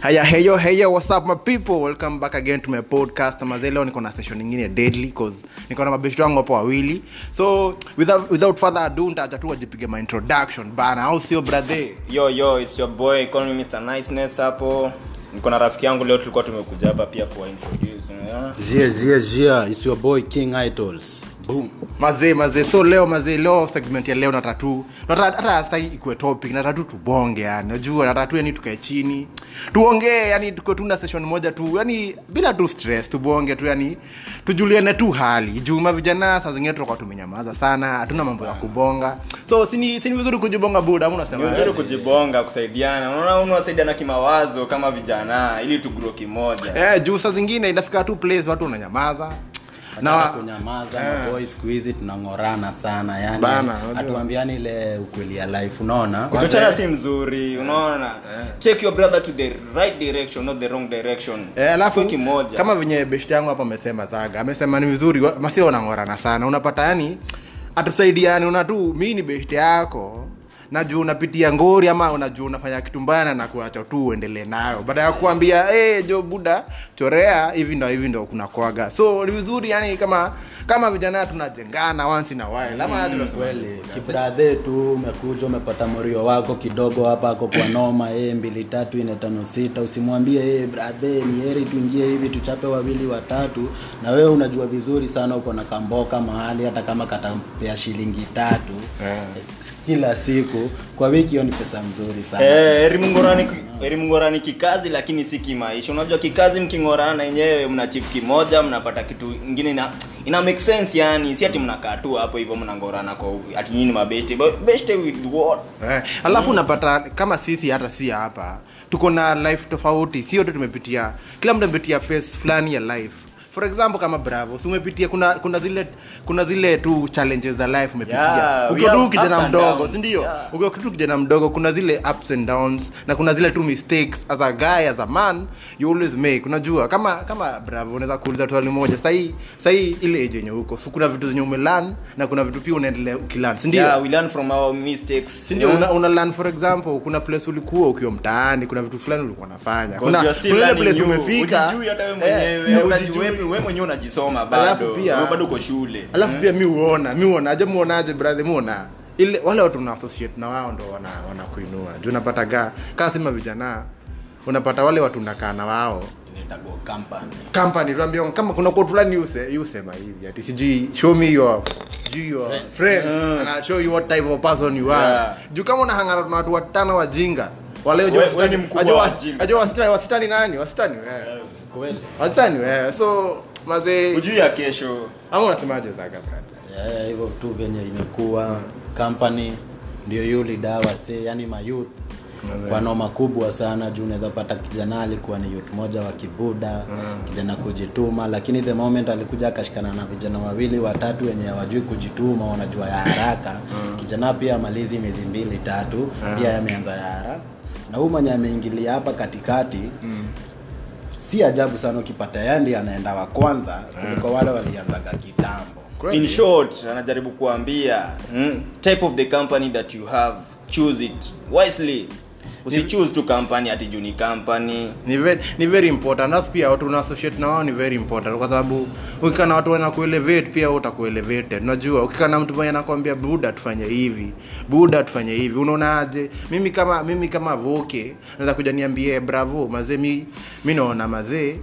haya heyo heyo what's up my people welcome back again to my podcast maze leo niko na session ingine deadly cause niko na mabeshto wangu hapo wawili so without, without further ado nitaacha tu wajipige my introduction bana au sio brother yo yo it's your boy economy mr niceness hapo niko na rafiki yangu leo tulikuwa tumekuja hapa pia kuwa introduce unaona? Jia, jia. It's your boy King Idols. Boom. mazee mazee. So leo mazee leo segment ya leo natatu hata stai ikuwe topic natatu tubonge yani. Najua natatu yani tukae chini tuongee yani tuko tuna session moja tu yani bila tu stress tubonge tu yani tujuliane tu hali. Juma vijana saa zingine tutakuwa tumenyamaza sana hatuna mambo ya kubonga. So sini sini vizuri kujibonga buda ama ni vizuri kujibonga kusaidiana. Unaona unawasaidiana kimawazo kama vijana ili tugro kimoja. Eh juu saa zingine inafika tu place watu wananyamaza na kunyamaza yeah. boy siku hizi tunang'orana sana yani hatuambiani ile ukweli ya life unaona? Kuchochana si mzuri unaona? Check your brother to the right direction not the wrong direction. Eh, alafu kimoja. kama venye beshti yangu hapa amesema zaga amesema ni vizuri masio wanang'orana sana. Unapata yani atusaidiani una tu mi ni beshti yako na juu unapitia ngori ama unajua unafanya kitu mbaya na kuacha tu uendelee nayo. Baada ya kuambia hey, jo buda chorea hivi ndo hivi ndo kuna kwaga so ni vizuri yani kama kama vijana tunajengana once in a while ama mm, kweli. kibradhe tu umekuja umepata morio wako kidogo hapa ako kwa noma e, mbili tatu ine tano sita. Usimwambie e, bradhe ni heri tuingie hivi tuchape wawili watatu. Na wewe unajua vizuri sana uko na kamboka mahali hata kama katapea shilingi tatu Yeah. kila siku. Kwa wiki hiyo ni pesa mzuri sana. Eh, heri mngorani mngorani kikazi lakini si kimaisha. Unajua kikazi mkingorana yenyewe mna chief kimoja mnapata kitu ingine ina, ina make sense yani si ati mnakaa tu hapo hivyo mnangorana kwa ati nyinyi mabeste beste with what? Eh, alafu unapata kama sisi hata si hapa tuko na life tofauti si wote tumepitia. Kila mtu amepitia phase fulani ya life for example kama bravo si umepitia kuna kuna zile kuna zile tu challenges za life umepitia. Yeah, ukiwa tu kijana mdogo si ndio? yeah. ukiwa tu kijana mdogo kuna zile ups and downs na kuna zile tu mistakes as a guy as a man you always make. Unajua kama kama bravo unaweza kuuliza swali moja sahii sahii ile age yenye huko so kuna vitu zenye umelan na kuna vitu pia unaendelea ukilan si ndio? Yeah we learn from our mistakes. Sindio Yeah. una, una learn for example kuna place ulikuwa ukiwa mtaani kuna vitu fulani ulikuwa unafanya. Kuna ile place umefika. Hata wewe eh, mwenyewe unajisoma bado. pia- bado uko shule. Alafu pia mi uona mi uonaje muonaje brother muona ile wale watu una associate na wao ndo wana wanakuinua. Juu unapata ga kaa sima vijana unapata wale watu unakaa na wao. Company. company tuambia kama kuna quote fulani use usema hivi ati sijui show me your your friends. and I'll show you what type of person you are. Yeah. juu kama unahangana na watu watano wajinga wale wajua wasitani- nani? Wasitani eh Kweli. so mazee ujui ya kesho. Ama unasemaje Yeah, hivyo tu venye imekuwa. Company ndio yuli dawa se yani mayouth kwa makubwa sana juu unaweza pata kijana alikuwa ni youth moja wa kibuda kijana kujituma lakini the moment alikuja akashikana na vijana wawili watatu wenye hawajui kujituma wanajua ya haraka. Kijana pia amalizi miezi mbili tatu pia yameanza ya haraka. Na huu mwenye ameingilia hapa katikati si ajabu sana ukipata yandi anaenda wa kwanza kuliko wale walianzaga kitambo. In short anajaribu kuambia mm, type of the company that you have choose it wisely usichoose tu company ati juu ni company. Ni very, ni very important. Alafu pia watu una associate na wao ni very important. Kwa sababu ukikaa na watu wanakuelevate pia utakuelevated unajua ukikaa na mtu mwenye anakwambia buda tufanye hivi. Buda tufanye hivi. Unaonaje mimi kama mimi kama voke naweza kuja niambie bravo mazee mi mi naona mazee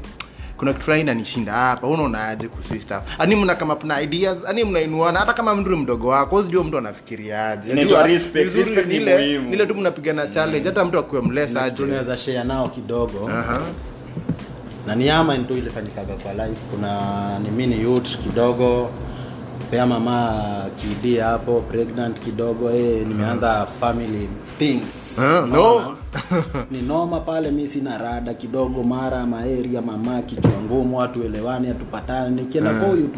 kuna kitu fulani inanishinda hapa unaonaje kuhusu stuff ani mna kama na ideas ani mnainuana hata kama mtu mdogo wako sijui mtu anafikiriaje Inaitwa respect. Respect ni muhimu. ile tu mnapigana challenge hata mtu akuwe mlesaje tunaweza share nao kidogo Aha. na ni ama ile ilifanyikaga kwa life kuna ni mini youth kidogo pea mama kidia hapo pregnant kidogo eh, nimeanza family things uh, no. Ni noma pale mi sina rada kidogo mara maeria mama kichwa ngumu hatuelewani hatupatani. Nikienda uh. huyu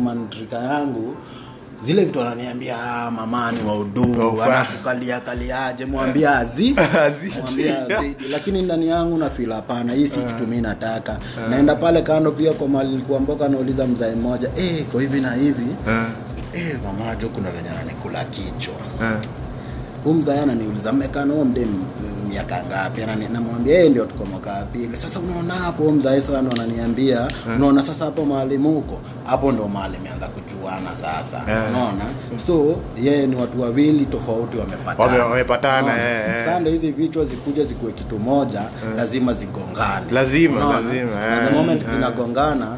yangu zile vitu ananiambia ah, mama ni anakukalia kaliaje mwambia azi azidi. Lakini ndani yangu nafila hapana hii si kitu mi nataka. Naenda pale kando pia kwa mali nilikuwa mboka nauliza mzae mmoja eh kwa hivi na hivi. Eh. Mamajo kuna venye ananikula kichwa ah. umzaya ananiuliza mmekaa nao mde miaka ngapi namwambia yeye ndio tuko mwaka wa pili sasa unaona hapo mzae sana ndo ananiambia unaona sasa hapo mahali muko hapo ndo mahali meanza kujuana sasa Yeah. unaona so yeye ni watu wawili tofauti wamepatana wamepatana, Unaona? eh, eh. Sasa ndo hizi vichwa zikuja zikuwe kitu moja lazima zigongane Lazima, Unaona? lazima, the eh, moment eh. zinagongana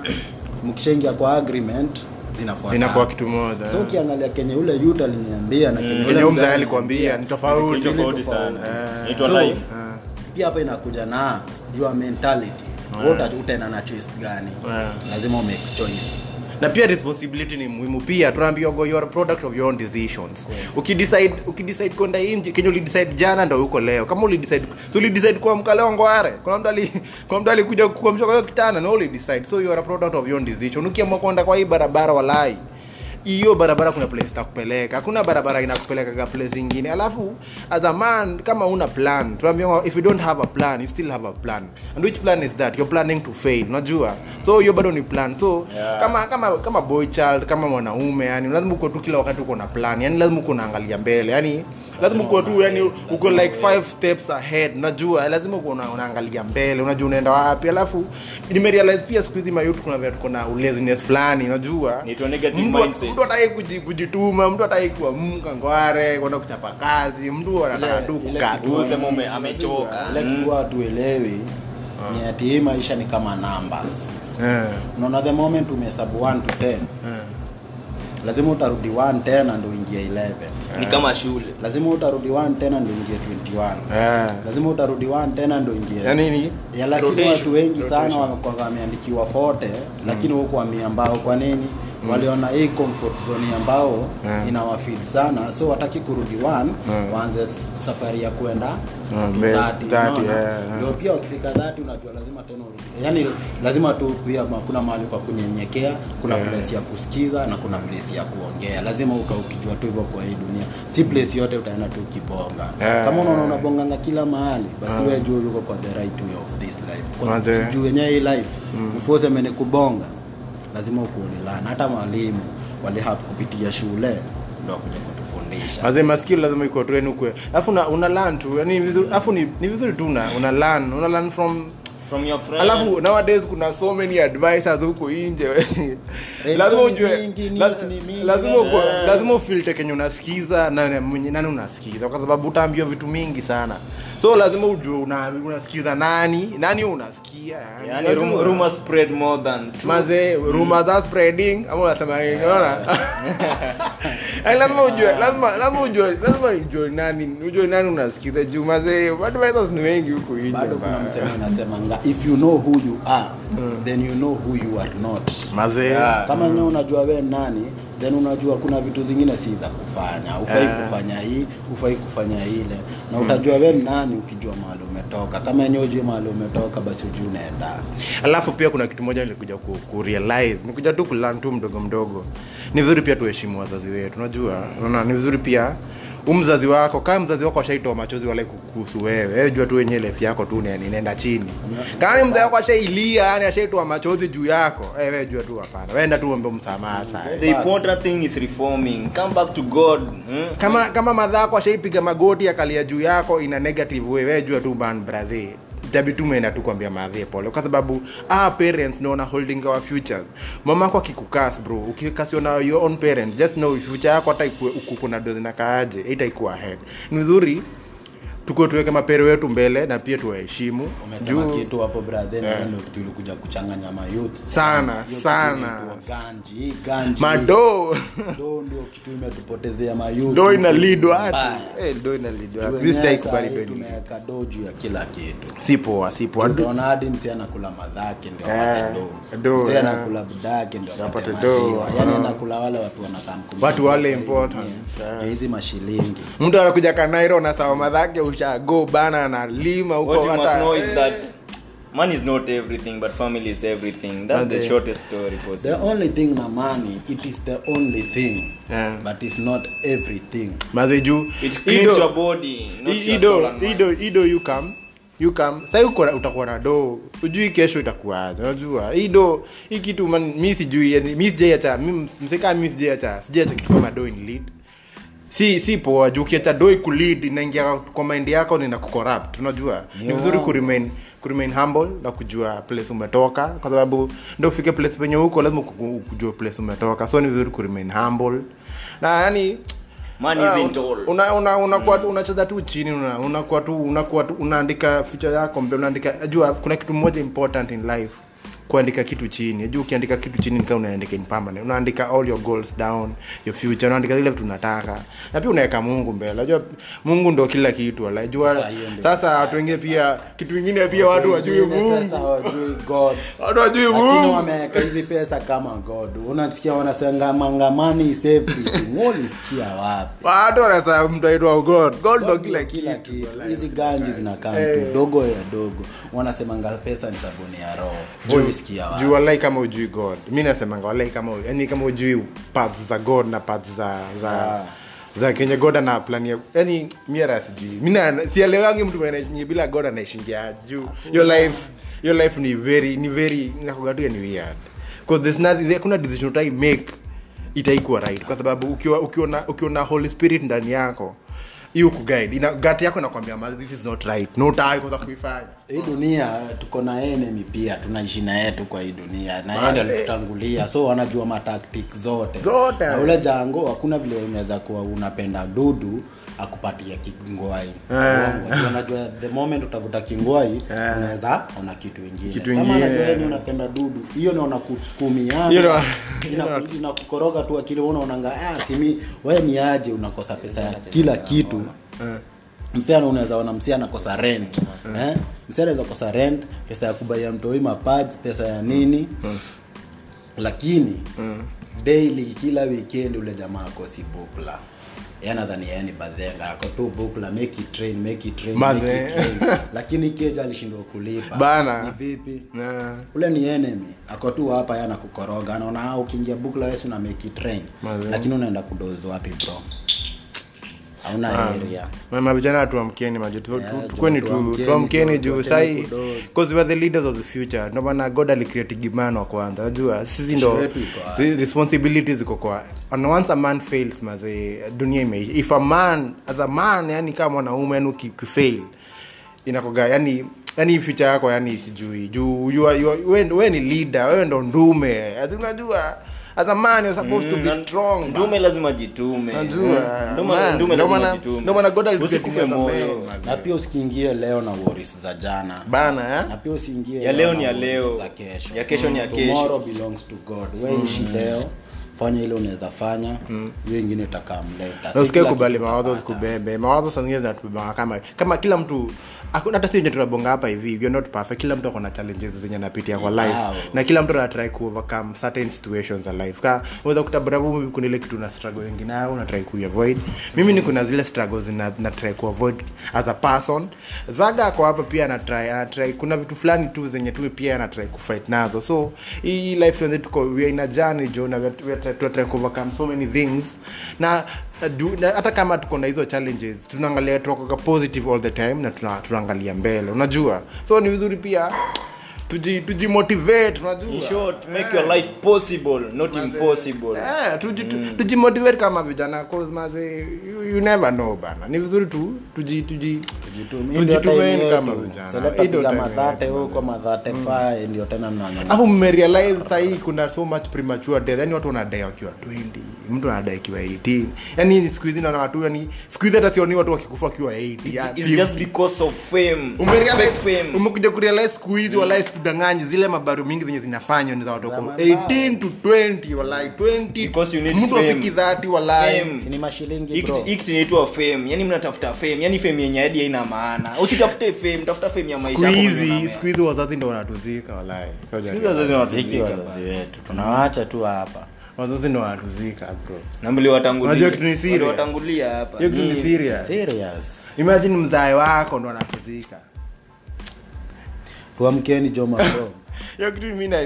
mkishaingia kwa agreement zinafuata. Inakuwa kitu moja. So ukiangalia kenye ule yut aliniambia na kenye ule mzee alikwambia ni tofauti tofauti sana. Eh. inaitwa So, life. Ah. pia hapa inakuja na your mentality. Yeah. utaenda na choice gani? Yeah. lazima umake choice na pia responsibility ni muhimu. Pia tunaambiwa go you are product of your own decisions. Ukidecide ukidecide kwenda nje kenye ulidecide jana ndo uko leo. Kama ulidecide so ulidecide kuamka leo ngware. Kuna mtu ali kuna mtu alikuja kuamsha kwa hiyo kitana na ulidecide. So you are a product of your own decision. Ukiamua kwenda kwa hii barabara walai hiyo barabara kuna place itakupeleka. Hakuna barabara inakupelekaga place ingine alafu as a man kama una plan tunaambiwa if you don't have a plan you still have a plan. And which plan is that? You're planning to fail unajua? So hiyo bado ni plan. So Yeah. kama kama kama boy child kama mwanaume yani lazima uko tu kila wakati uko na plan. Yani lazima uko naangalia mbele. Yani lazima uko tu yani uko like five steps ahead. Najua lazima uko una- unaangalia mbele unajua unaenda wapi. Alafu nimerealize pia siku hizi mayouth kuna vile tuko na laziness fulani unajua. Mtu- ataki kujituma mtu ataki kuamka ngware kwenda kuchapa kazi mtu anataka tu kukaa tu. amechoka. Ile kitu ni ati hii maisha ni kama numbers. Eh, unaona the moment umehesabu 1 to 10 eh. Lazima utarudi 1 tena ndo uingie 11 ni kama shule. Lazima utarudi 1 tena ndo uingie 21 Eh. lazima utarudi 1 tena ndo ingie yani ni ya lakini watu wengi sana wamekuwa wameandikiwa fote lakini huko wameambao kwa nini waliona hii comfort zone ambao yeah. inawafeel sana so wataki kurudi one Mm. waanze safari ya kwenda Mm, 30, 30, yeah, yeah. pia wakifika dhati unajua lazima tena urudi yani lazima tu pia kuna mahali kwa kunyenyekea kuna Yeah. place ya kusikiza na kuna place ya kuongea lazima uka ukijua tu hivyo kwa hii dunia si place yote utaenda tu ukibonga Yeah. kama unaona unabonganga kila mahali basi wewe jua yuko kwa the right way of this life Kwa- juu yenyewe hii life mm. ufose mene kubonga lazima ukuonelana hata mwalimu walihave kupitia shule ndo akuja kutufundisha. Mazee maskio lazima iko tu yani ukwe. Alafu una, una learn tu. Yani vizuri alafu ni, ni vizuri tu una, una learn, una learn from from your friend alafu nowadays kuna so many advisors huko nje. Lazima ujue lazima uko- lazima ufilter kenye unasikiza na na nani unasikiza? Kwa sababu utaambiwa vitu mingi sana so lazima ujue una, unasikiza nani nani unasikia yani. Unajua? rum- rumor spread more than truth. maze rumors are spreading. Ama unasema unaona? Yaani lazima ujue lazima lazima ujue lazima ujue nani ujue nani unasikiza. Juu maze ni wengi huko nje bado kuna msemo inasemanga if you know who you are then you know who you are not. Maze. Yeah. kama enyewe unajua we nani then unajua kuna vitu zingine si za kufanya. Ufai yeah. kufanya hii ufai kufanya ile. Na utajua we nani ukijua mahali umetoka. Kama enyewe ujue mahali umetoka basi ujuu unaenda. Alafu pia kuna kitu moja nilikuja ku, ku realize. Nikuja tu kulan tu mdogo mdogo. Ni vizuri pia tuheshimu wazazi wetu unajua. Unaona ni vizuri pia mzazi wako kama mzazi wako ashaitoa machozi wale kuhusu wewe wewe jua tu wenyewe lefi yako tu ni- chini. Kani mzazi wako ashailia yani ashaitoa machozi juu yako eh, wewe jua tu hapana. Wenda tu ombe msamaha sasa the important thing is reforming. Come back to god hmm? kama kama madhako ashaipiga magoti akalia juu yako ina negative way wewe jua tu man brother tabi tu umeenda tu kwambia madhe pole kwa sababu ah parents naona holding our futures mama yako akikukas bro. Ukikasiwa na your own parent just know future yako hata dozi na kaaje itaikuwa ahead. Ni vizuri tuko tuweke mapero wetu mbele na pia tuwaheshimu. Umesema kitu hapo brother yeah. ndio kitu ilikuja kuchanganya mayouth Sana, Hiyo sana. ganji. Ganji madoo do ndio kitu imetupotezea mayouth do inalidwa hatu eh do inalidwa Juu hatu wenyewe this saa kubali hii do tumeweka do juu ya kila kitu. Si poa si poa utaona hadi msi anakula madhake ndio apate do, do msi anakula budake ndio apate Apate do, maziwa anakula wale watu wanakaa Watu wale important, dunia. Ndio hizi mashilingi. Mtu anakuja kanairo na sawa madhake ushago bana analima huko hata know is that money is not everything but family is everything. That's the Ade. shortest story the only thing na money it is the only thing Yeah. but it's not everything. Maze it cleans your body not i- your ido soul and mind. ido ido you come. You come. Sai uko utakuwa na do. Ujui kesho itakuwaje unajua. Hii do hii kitu man, mi sijui yani mi sijaiacha mi msika mi sijaiacha sijaiacha kitu kama do in lead si si poa juu ukiacha doi kulead inaingia kwa maindi yako nina kucorrupt unajua? Ni vizuri kuremain kuremain humble na kujua place umetoka kwa sababu ndo ufike place penye huko lazima kujua place umetoka. So ni vizuri kuremain humble. Na yani Ah, una una unakuwa unacheza tu chini una unakuwa tu unakuwa tu unaandika future yako mbele unaandika jua kuna kitu moja important in life kuandika kitu chini. Juu ukiandika kitu chini nikaa unaandika in permanent. Unaandika all your goals down your future. Unaandika zile vitu unataka. Na pia unaweka mungu mbele. Unajua mungu ndo kila kitu wala Sasa watu wengine pia kitu kingine pia watu wajui Wengine mungu. sasa hawajui god. Watu wajui mungu. wameweka hizi pesa kama god. Unasikia wanasema mangamani is everything. Ulisikia wapi? Watu wanasema mtu aitwa god. God ndo kila kitu kitu. hizi ganji zinakaa mtu dogo ya dogo. Wanasemanga pesa ni sabuni ya roho juu walai kama ujui god. Mi nasemanga walai kama yani kama ujui paths za god na paths za za Ah. za kenye god ana plania yani miara sijui. Mi mtu mwenye bila god anaishingia juu your life your life ni very ni very nakugatuya ni weird. Because there's nothing kuna decision utai make itaikuwa right. Kwa sababu ukiwa ukiona na ukiwa holy spirit ndani yako hiyo kuguide ina gati yako inakwambia "Ma, this is not right. No tai kwa kuifanya. Hii dunia tuko na enemy pia. Tunaishi na yetu kwa hii dunia. Na yeye ndio alitutangulia so wanajua matactic zote. Zote. na ule jango hakuna vile unaweza kuwa unapenda dudu akupatia kingwai. Juu unajua the moment utavuta kingwai yeah. unaweza ona kitu ingine. Kitu ingine. anajua yeye unapenda dudu hiyo know. Inaku- inakukoroga tu akili unaonanga ah simi wewe ni aje? Unakosa pesa ya kila kitu. Msichana unaweza ona msichana kosa rent. Eh? msichana anaweza kosa rent pesa ya kubaia mtoi mapads pesa ya nini. Lakini daily kila weekend ule jamaa akosi bukla Yeye anadhani yeye ni bazenga ako tu bukla make it train make it train make it train. Lakini keja alishindwa kulipa. Bana. ni vipi? Yeah. ule ni enemy. Ako tu hapa yana kukoroga. Anaona ukiingia ukiingia la wewe una make it train. Lakini unaenda kudozo wapi bro hauna mama vijana tuamkeni maji tu- Yeah, tu- tukweni tu tuamkeni, tuamkeni tu- juu sai because we are the leaders of the future. Ndio maana god alicreate gimano kwanza. Unajua sisi ndo Kesho yetu iko wapi? re- responsibilities ziko kwa and once a man fails maze dunia imeisha. If a man as a man yani kama mwanaume yani ukifail inakoga yani yani future yako yani sijui. Juu we, ni leader wewe ndo ndume. Unajua as a man you're supposed to be Mm, strong ndume lazima jitume. Najua, Mm, Ndio maana- God moyo. na pia usikiingie leo na worries za jana. Bana eh? na pia usiingie Ya leo ni ya leo. za kesho. Ya kesho ni ya kesho. tomorrow belongs to god. We ishi leo fanya ile unaweza fanya. Hiyo ingine utakaa mleta mawazo zikubebe mawazo saa zingine zinatubebanga kama kama kila mtu hata si tunabonga hapa hivi. You're not perfect. Kila mtu akona challenges zenye anapitia kwa life. Wow. na kila mtu anatry kuovercome certain situations za life. Ka unaweza kuta bravo kuna ile kitu na struggle wengi nayo una kuavoid mimi ni kuna zile struggles na, na try kuavoid as a person. Zaga ako hapa pia ana try ana try. Kuna vitu fulani tu zenye tu pia ana try kufight nazo. So hii life tuko we are in a journey jo na we are- we try- try to overcome so many things. Na hata kama tuko na hizo challenges tunaangalia tunakoga positive all the time na tuna, tunaangalia mbele unajua? So ni vizuri pia tuji tujimotivate unajua? In short, make your life possible not impossible. Eh, tuji- tu- tujimotivate kama vijana cause maze you, you never know bana. Ni vizuri tu tuji tuji tujitumaini kama vijana. Hii ndio piga time madhate huko madhate fa ndio tena mnanyanya alafu mmerealize sahii kuna so much premature death. Yani watu wanadai wakiwa 20 mtu anadai akiwa 18 yani siku hizi naona watu yani siku hizi hata sioni watu wakikufa wakiwa 80 ya, It's just because of fame. Umerealize- Fake fame. umekuja kurealize siku hizi walai sikudanganyi zile mabaru mingi zenye zinafanywa ni za watu wako Za 18 to 20 walai. 20 Because you need mtu afiki 30 walai. Ni mashilingi hiki kinaitwa fame. Yani mnatafuta fame. Yani fame yenye hadi haina maana. Usitafute fame tafuta fame ya maisha siku hizi wazazi ndo wanatuzika walaiwazazi wazazi wetu. Tunawaacha tu hapa. Wazazi ndo wanatuzika bro. Na mliwatangulia. Unajua kitu ni serious? Waliwatangulia hapa. Kitu ni Ni- serious? Serious. Imagine mzae wako ndo anatuzika. Tuamkeni joma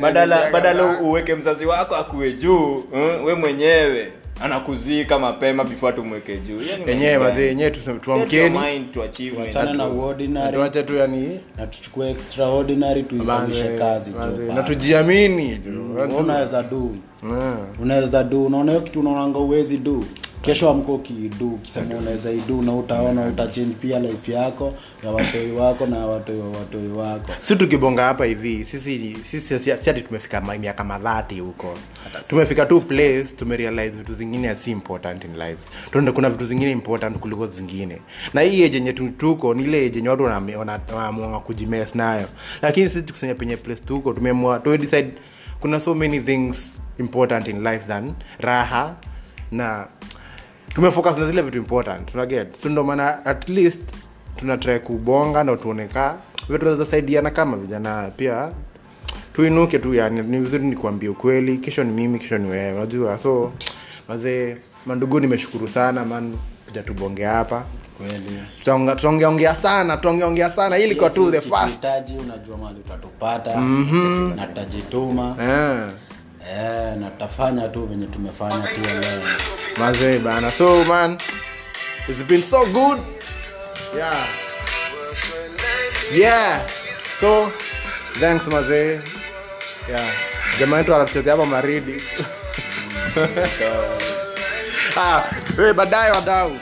badala badala uweke mzazi wako akuwe juu eh, we mwenyewe anakuzika mapema before tumweke juu. Yenyewe mazee yenyewe tuamkeni tuache tu yani na tuchukue extraordinary tuifanyishe kazi na tujiamini unaweza du Mm. unaweza du unaona hiyo kitu unaonanga uwezi do kesho amko ukiidu ukisema unaweza idu na utaona utachange pia life yako ya watoi wako na watoi wa watoi wako. Si tukibonga hapa hivi sisi sisi si tumefika miaka madhati huko. Tumefika tu place tumerealize vitu zingine si important in life. Tuende kuna vitu zingine important kuliko zingine. Na hii ejenye tuko ni ile ejenye watu wanaamua kujimes nayo. Lakini sisi tukusanya penye place tuko tumeamua tumedecide kuna so many things important in life than raha na tumefocus na zile vitu important. Tunaget so ndo maana at least tunatrai kubonga na tuoneka vile tunaweza saidiana kama vijana. Pia tuinuke tu yani ni vizuri nikuambia ukweli. Kesho ni mimi kesho ni wewe. Unajua so wazee mandugu nimeshukuru sana man kuja tubonge hapa tutaongeongea sana tutaongeongea sana. Ili kwa tu the first. unajua mali utatupata. Na tutajituma. Eh eh, na tutafanya tu venye tumefanya tu leo. Mazee bana. So man it's been so good. Yeah. Yeah. So thanks mazee yeah. Jamaa wetu anatuchezea hapa maridi. Ah, we baadaye wadau